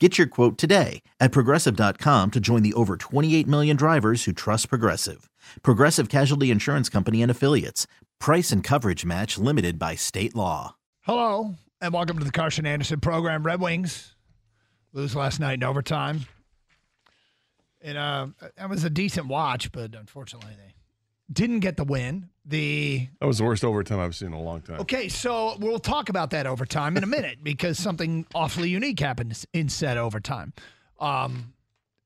Get your quote today at progressive.com to join the over 28 million drivers who trust Progressive. Progressive Casualty Insurance Company and Affiliates. Price and coverage match limited by state law. Hello, and welcome to the Carson Anderson program. Red Wings lose last night in overtime. And uh, that was a decent watch, but unfortunately, they didn't get the win. The That was the worst overtime I've seen in a long time. Okay, so we'll talk about that overtime in a minute because something awfully unique happened in said overtime. Um,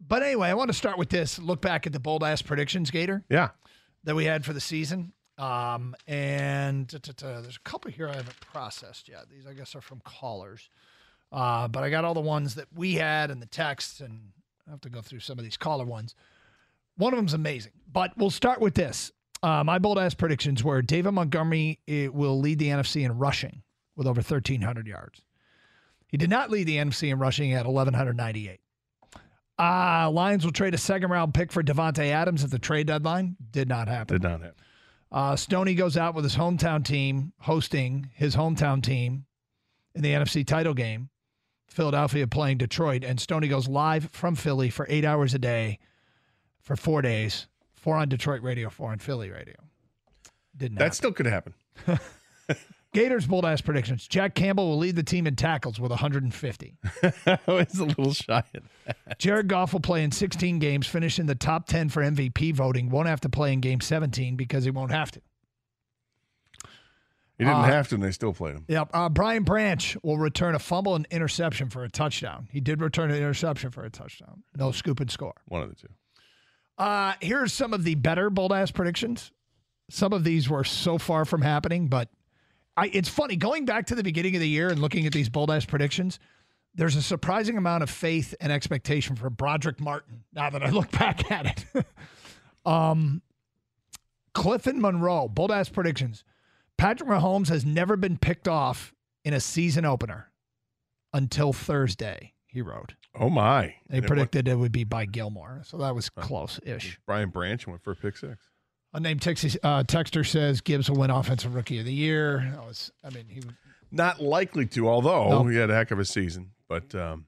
but anyway, I want to start with this. Look back at the bold ass predictions, Gator, Yeah. that we had for the season. Um, and there's a couple here I haven't processed yet. These, I guess, are from callers. Uh, but I got all the ones that we had and the texts, and I have to go through some of these caller ones. One of them's amazing, but we'll start with this. Uh, my bold ass predictions were David Montgomery eh, will lead the NFC in rushing with over 1,300 yards. He did not lead the NFC in rushing at 1,198. Uh, Lions will trade a second round pick for Davante Adams at the trade deadline. Did not happen. Did not happen. Uh, Stoney goes out with his hometown team hosting his hometown team in the NFC title game. Philadelphia playing Detroit, and Stoney goes live from Philly for eight hours a day for four days. Four on Detroit radio, four on Philly radio. Didn't That happen. still could happen. Gators bold ass predictions. Jack Campbell will lead the team in tackles with 150. I was a little shy. of that. Jared Goff will play in 16 games, finish in the top 10 for MVP voting. Won't have to play in game 17 because he won't have to. He didn't Uh, have to, and they still played him. Yep. Uh, Brian Branch will return a fumble and interception for a touchdown. He did return an interception for a touchdown. No scoop and score. One of the two. Uh, here's some of the better bold ass predictions. Some of these were so far from happening, but I, it's funny going back to the beginning of the year and looking at these bold ass predictions. There's a surprising amount of faith and expectation for Brodric Martin. Now that I look back at it, um, Clifton Monroe bold ass predictions. Patrick Mahomes has never been picked off in a season opener until Thursday. He wrote. Oh my! They And it predicted it would be by Gilmore, so that was close-ish. Brian Branch went for a pick six. Unnamed Texas uh, texter says Gibbs will win Offensive Rookie of the Year. I was, I mean, he. Not likely to, although No. he had a heck of a season. But um,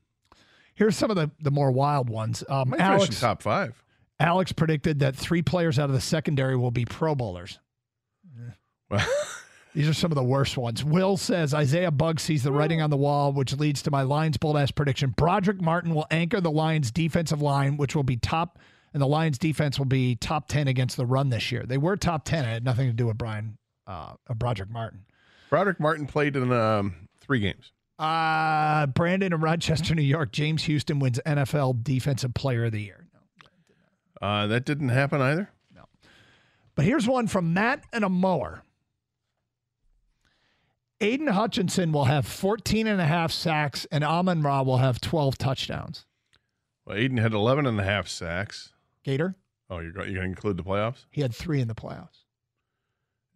Here's some of the, the more wild ones. Um, Alex top five. Alex predicted that three players out of the secondary will be Pro Bowlers. Well, These are some of the worst ones. Will says Isaiah Buggs sees the writing on the wall, which leads to my Lions bold ass prediction. Brodric Martin will anchor the Lions defensive line, which will be top, and the Lions defense will be top 10 against the run this year. They were top 10. It had nothing to do with Brian, uh, Brodric Martin. Brodric Martin played in um, three games. Uh, Brandon in Rochester, New York. James Houston wins NFL Defensive Player of the Year. Uh, that didn't happen either. No. But here's one from Matt and a mower. Aiden Hutchinson will have 14 and a half sacks, and Amon Ra will have 12 touchdowns. Well, Aiden had 11 and a half sacks. Gator, Oh, you're, you're going to include the playoffs? he had three in the playoffs.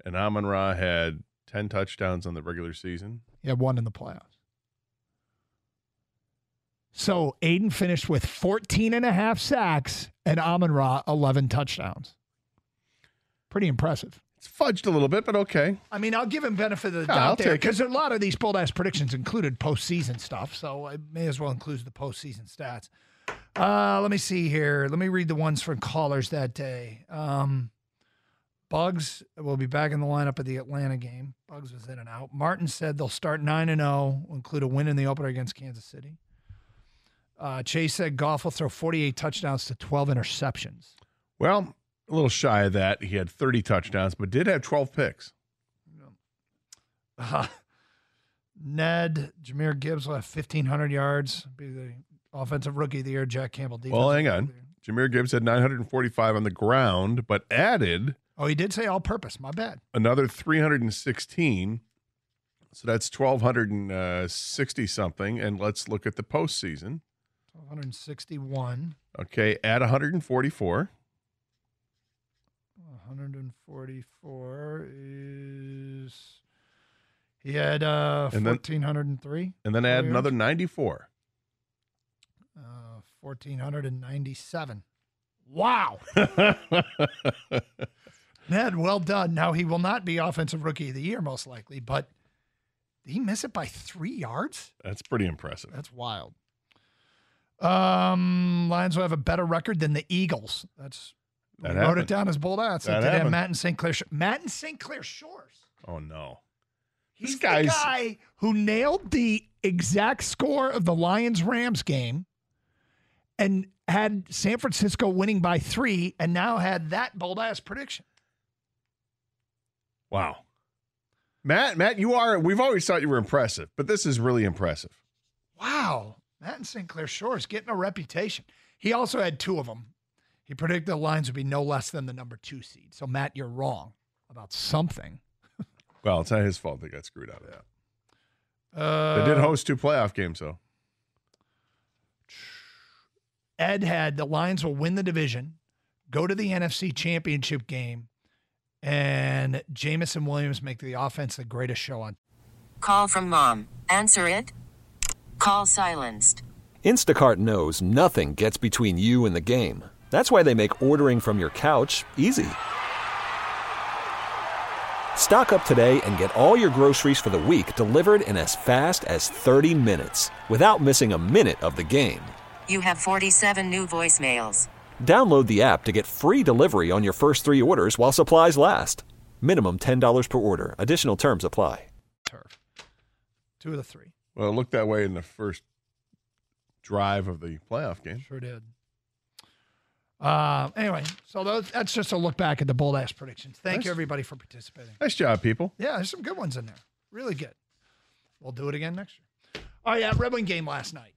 And Amon Ra had 10 touchdowns on the regular season. He had one in the playoffs. So Aiden finished with 14 and a half sacks and Amon Ra 11 touchdowns. Pretty impressive. It's fudged a little bit, but okay. I mean, I'll give him benefit of the Yeah, doubt I'll there take because a lot of these bold ass predictions included postseason stuff, so I may as well include the postseason stats. Uh, let me see here. Let me read the ones from callers that day. Um, Buggs will be back in the lineup at the Atlanta game. Buggs was in and out. Martin said they'll start nine and zero, will include a win in the opener against Kansas City. Uh, Chase said Goff will throw 48 touchdowns to 12 interceptions. Well, a little shy of that. He had 30 touchdowns, but did have 12 picks. Uh, Ned, Jahmyr Gibbs will have 1,500 yards. Be the offensive rookie of the year. Jack Campbell. Well, hang on. rookie of the year. Jahmyr Gibbs had 945 on the ground, but added Oh, he did say all purpose. My bad. another 316. So that's 1,260 something. And let's look at the postseason. 161. Okay, add 144. 144 is. He had uh, And then- 1,403. And then add another 94. Uh, 1,497. Wow. Ned, well done. Now, he will not be Offensive Rookie of the Year, most likely, but did he miss it by three yards? That's pretty impressive. That's wild. Um, Lions will have a better record than the Eagles. That's we That wrote it down as bold odds. That Did have happened. Matt and St. Clair. Matt and St. Clair Shores. Oh, no. He's This the guy who nailed the exact score of the Lions Rams game and had San Francisco winning by three, and now had that bold ass prediction. Wow. Matt, Matt, you are, we've always thought you were impressive, but this is really impressive. Wow. Matt and St. Clair Shores getting a reputation. He also had two of them. He predicted the Lions would be no less than the number two seed. So, Matt, you're wrong about something. Well, it's not his fault they got screwed out of that. Uh, They did host two playoff games, though. Ed had the Lions will win the division, go to the NFC championship game, and Jameson Williams make the offense the greatest show on. Call from mom. Answer it. Call silenced. Instacart knows nothing gets between you and the game. That's why they make ordering from your couch easy. Stock up today and get all your groceries for the week delivered in as fast as 30 minutes without missing a minute of the game. You have 47 new voicemails. Download the app to get free delivery on your first three orders while supplies last. Minimum $10 per order. Additional terms apply. Turf. Two of the three. Well, it looked that way in the first drive of the playoff game. Sure did. Uh, anyway, so those, that's just a look back at the bold ass predictions. Thank Nice. you, everybody, for participating. Nice job, people. Yeah, there's some good ones in there. Really good. We'll do it again next year. Oh, yeah, Red Wing game last night.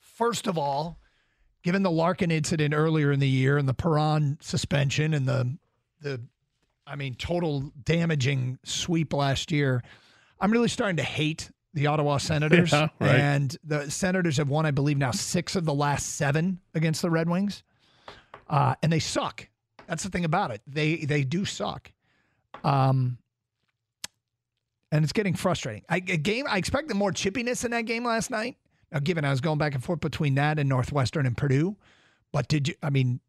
First of all, given the Larkin incident earlier in the year and the Perron suspension and the the I mean total damaging sweep last year, I'm really starting to hate the Ottawa Senators. Yeah, right. And the Senators have won, I believe, now six of the last seven against the Red Wings. Uh, and they suck. That's the thing about it. They they do suck. Um, and it's getting frustrating. I, a game. I expected more chippiness in that game last night. Now, given I was going back and forth between that and Northwestern and Purdue, but did you? I mean,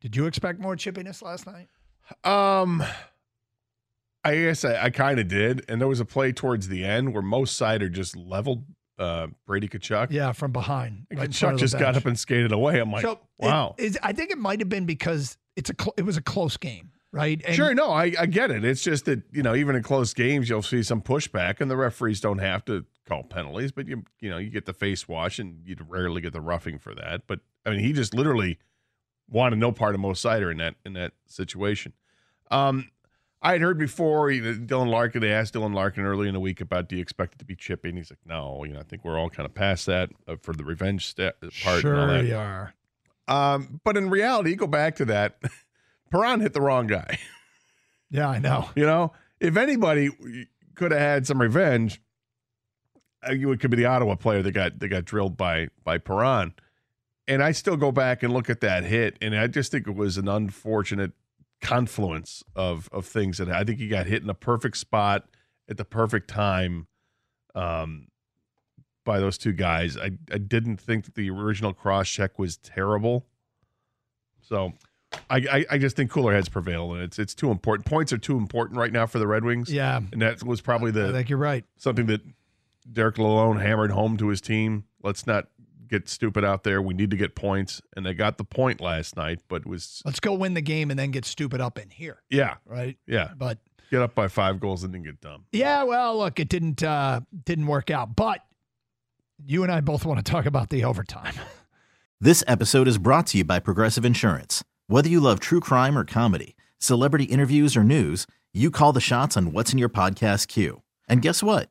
did you expect more chippiness last night? Um, I guess I, I kind of did. And there was a play towards the end where Mo Seider just leveled uh, Brady Tkachuk. Yeah, from behind. Right Tkachuk just got up and skated away. I'm like, so it- wow. is- I think it might have been because it's a cl- it was a close game, right? And sure, no, I, I get it. It's just that you know, even in close games, you'll see some pushback, and the referees don't have to call penalties, but you you know, you get the face wash, and you'd rarely get the roughing for that. But I mean, he just literally wanted no part of Mo Seider in that in that situation. Um, I had heard before you know, Dylan Larkin. They asked Dylan Larkin early in the week about do you expect it to be chipping? He's like, no, you know, I think we're all kind of past that uh, for the revenge sta- part. and all sure you are. Um, but in reality, you go back to that. Perron hit the wrong guy. Yeah, I know. You know, if anybody could have had some revenge, uh, it could be the Ottawa player that got that got drilled by by Perron. And I still go back and look at that hit, and I just think it was an unfortunate confluence of of things that I think he got hit in the perfect spot at the perfect time. Um, by those two guys, I I didn't think that the original cross check was terrible. So. I, I, I just think cooler heads prevail, and it's it's too important. Points are too important right now for the Red Wings. Yeah, And that was probably the I think you're right. something that Derek Lalonde hammered home to his team. Let's not get stupid out there. We need to get points, and they got the point last night. But it was Let's go win the game and then get stupid up in here, yeah, right? yeah. But Get up by five goals and then get dumb. Yeah, well, look, it didn't uh didn't work out, but you and I both want to talk about the overtime. This episode is brought to you by Progressive Insurance. Whether you love true crime or comedy, celebrity interviews or news, you call the shots on what's in your podcast queue. And guess what?